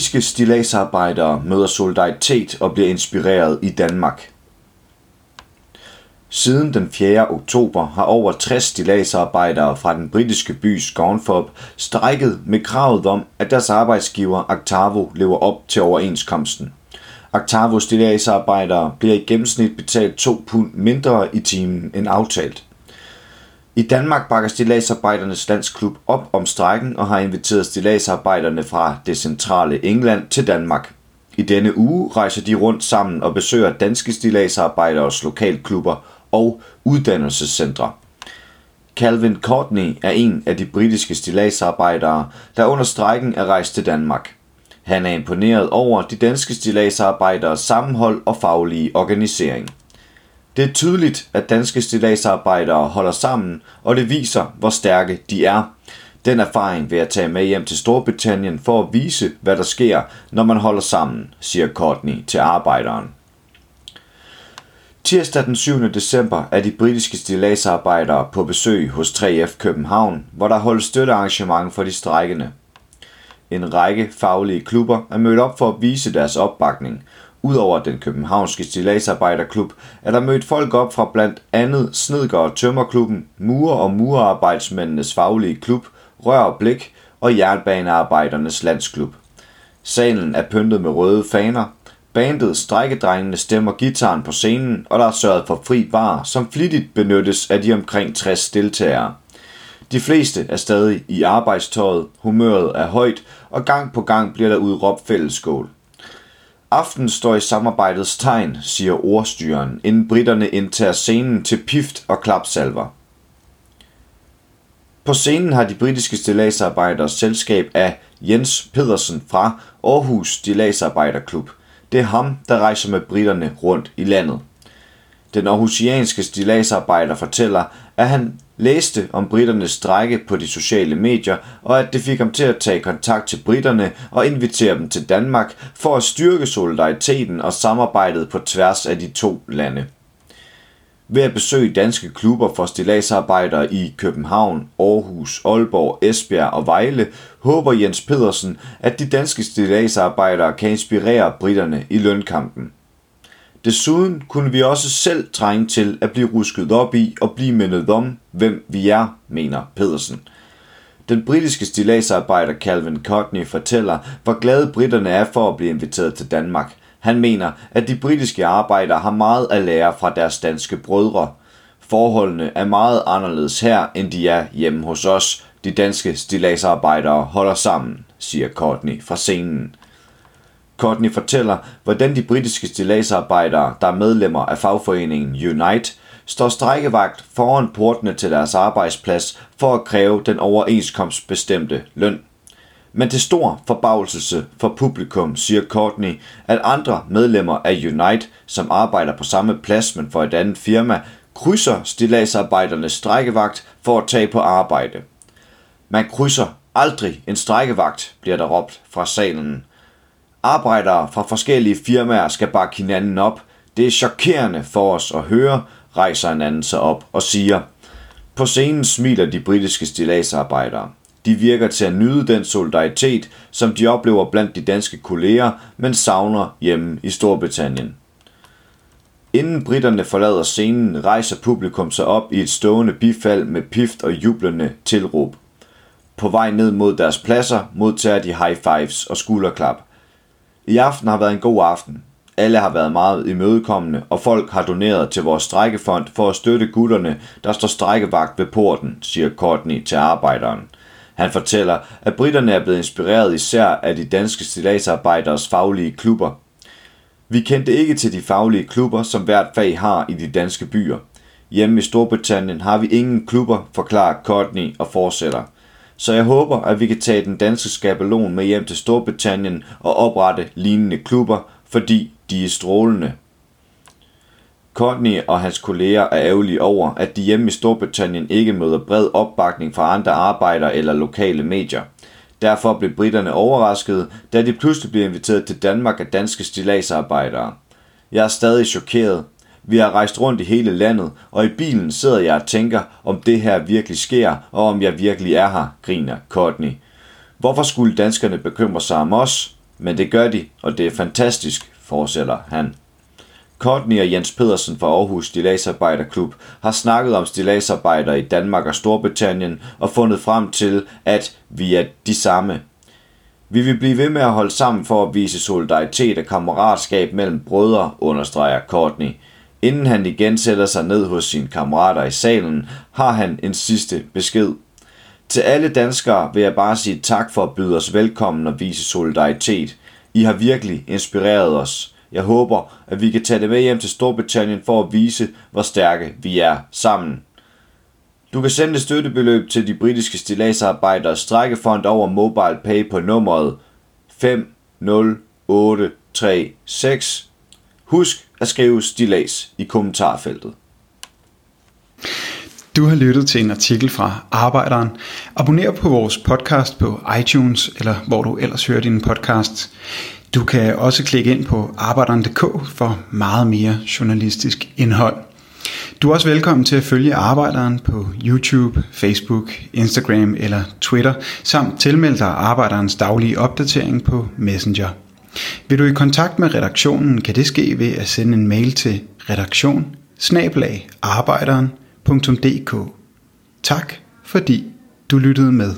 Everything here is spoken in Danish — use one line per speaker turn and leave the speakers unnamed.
Britiske stilladsarbejdere møder solidaritet og bliver inspireret i Danmark. Siden den 4. oktober har over 60 stilladsarbejdere fra den britiske by Scunthorpe strækket med kravet om, at deres arbejdsgiver Actavo lever op til overenskomsten. Actavo stilladsarbejdere bliver i gennemsnit betalt 2 pund mindre i timen end aftalt. I Danmark bakker stilladsarbejdernes landsklub op om strækken og har inviteret stilladsarbejderne fra det centrale England til Danmark. I denne uge rejser de rundt sammen og besøger danske stilladsarbejderes lokalklubber og uddannelsescentre. Calvin Courtney er en af de britiske stilladsarbejdere, der under strækken er rejst til Danmark. Han er imponeret over de danske stilladsarbejderes sammenhold og faglige organisering. Det er tydeligt, at danske stilladsarbejdere holder sammen, og det viser, hvor stærke de er. Den erfaring vil jeg tage med hjem til Storbritannien for at vise, hvad der sker, når man holder sammen, siger Courtney til arbejderen. Tirsdag den 7. december er de britiske stilladsarbejdere på besøg hos 3F København, hvor der holdes støttearrangement for de strækkende. En række faglige klubber er mødt op for at vise deres opbakning. Udover den københavnske stilladsarbejderklub er der mødt folk op fra blandt andet Snedker og Tømmerklubben, Murer og Murerarbejdsmændenes faglige klub, Rør og Blik og Jernbanearbejdernes Landsklub. Salen er pyntet med røde faner, Bandet Strækkedrengene stemmer gitaren på scenen, og der er sørget for fri bar, som flittigt benyttes af de omkring 60 deltagere. De fleste er stadig i arbejdstøjet, humøret er højt, og gang på gang bliver der udråbt fællesskål. Aften står i samarbejdets tegn, siger ordstyren, inden britterne indtager scenen til pift og klapsalver. På scenen har de britiske stilladsarbejdere selskab af Jens Pedersen fra Aarhus Stilladsarbejderklub – det er ham, der rejser med britterne rundt i landet. Den aarhusianske stilladsarbejder fortæller, at han læste om britternes strække på de sociale medier, og at det fik ham til at tage kontakt til britterne og invitere dem til Danmark for at styrke solidariteten og samarbejdet på tværs af de to lande. Ved at besøge danske klubber for stilladsarbejdere i København, Aarhus, Aalborg, Esbjerg og Vejle, håber Jens Pedersen, at de danske stilladsarbejdere kan inspirere britterne i lønkampen. Desuden kunne vi også selv trænge til at blive rusket op i og blive mindet om, hvem vi er, mener Pedersen. Den britiske stilagsarbejder Calvin Courtney fortæller, hvor glade britterne er for at blive inviteret til Danmark. Han mener, at de britiske arbejdere har meget at lære fra deres danske brødre. Forholdene er meget anderledes her, end de er hjemme hos os. De danske stilagsarbejdere holder sammen, siger Courtney fra scenen. Courtney fortæller, hvordan de britiske stilladsarbejdere, der er medlemmer af fagforeningen Unite, står strækkevagt foran portene til deres arbejdsplads for at kræve den overenskomstbestemte løn. Men til stor forbavselse for publikum siger Courtney, at andre medlemmer af Unite, som arbejder på samme plads, men for et andet firma, krydser stilladsarbejdernes strækkevagt for at tage på arbejde. Man krydser aldrig en strækkevagt, bliver der råbt fra salen. Arbejdere fra forskellige firmaer skal bakke hinanden op. Det er chokerende for os at høre, rejser en anden sig op og siger. På scenen smiler de britiske stilladsarbejdere. De virker til at nyde den solidaritet, som de oplever blandt de danske kolleger, men savner hjemme i Storbritannien. Inden britterne forlader scenen, rejser publikum sig op i et stående bifald med pift og jublende tilråb. På vej ned mod deres pladser modtager de high fives og skulderklap. I aften har været en god aften. Alle har været meget imødekommende, og folk har doneret til vores strækkefond for at støtte gutterne, der står strækkevagt ved porten, siger Courtney til arbejderen – han fortæller, at britterne er blevet inspireret især af de danske stilladsarbejderes faglige klubber. Vi kendte ikke til de faglige klubber, som hvert fag har i de danske byer. Hjemme i Storbritannien har vi ingen klubber, forklarer Courtney og fortsætter. Så jeg håber, at vi kan tage den danske skabelon med hjem til Storbritannien og oprette lignende klubber, fordi de er strålende. Courtney og hans kolleger er ærgerlige over, at de hjemme i Storbritannien ikke møder bred opbakning fra andre arbejdere eller lokale medier. Derfor blev britterne overrasket, da de pludselig blev inviteret til Danmark af danske stilagsarbejdere. Jeg er stadig chokeret. Vi har rejst rundt i hele landet, og i bilen sidder jeg og tænker, om det her virkelig sker, og om jeg virkelig er her, griner Courtney. Hvorfor skulle danskerne bekymre sig om os? Men det gør de, og det er fantastisk, fortsætter han. Courtney og Jens Pedersen fra Aarhus Stilagsarbejderklub har snakket om stilagsarbejdere i Danmark og Storbritannien og fundet frem til, at vi er de samme. Vi vil blive ved med at holde sammen for at vise solidaritet og kammeratskab mellem brødre, understreger Courtney. Inden han igen sætter sig ned hos sine kammerater i salen, har han en sidste besked. Til alle danskere vil jeg bare sige tak for at byde os velkommen og vise solidaritet. I har virkelig inspireret os. Jeg håber, at vi kan tage det med hjem til Storbritannien for at vise, hvor stærke vi er sammen. Du kan sende støttebeløb til de britiske stilagsarbejdere strækkefond over mobile pay på nummeret 50836. Husk at skrive stilags i kommentarfeltet.
Du har lyttet til en artikel fra Arbejderen. Abonner på vores podcast på iTunes, eller hvor du ellers hører din podcast. Du kan også klikke ind på arbejderen.dk for meget mere journalistisk indhold. Du er også velkommen til at følge Arbejderen på YouTube, Facebook, Instagram eller Twitter, samt tilmelde dig Arbejderens daglige opdatering på Messenger. Vil du i kontakt med redaktionen, kan det ske ved at sende en mail til redaktion arbejderen.dk. Tak fordi du lyttede med.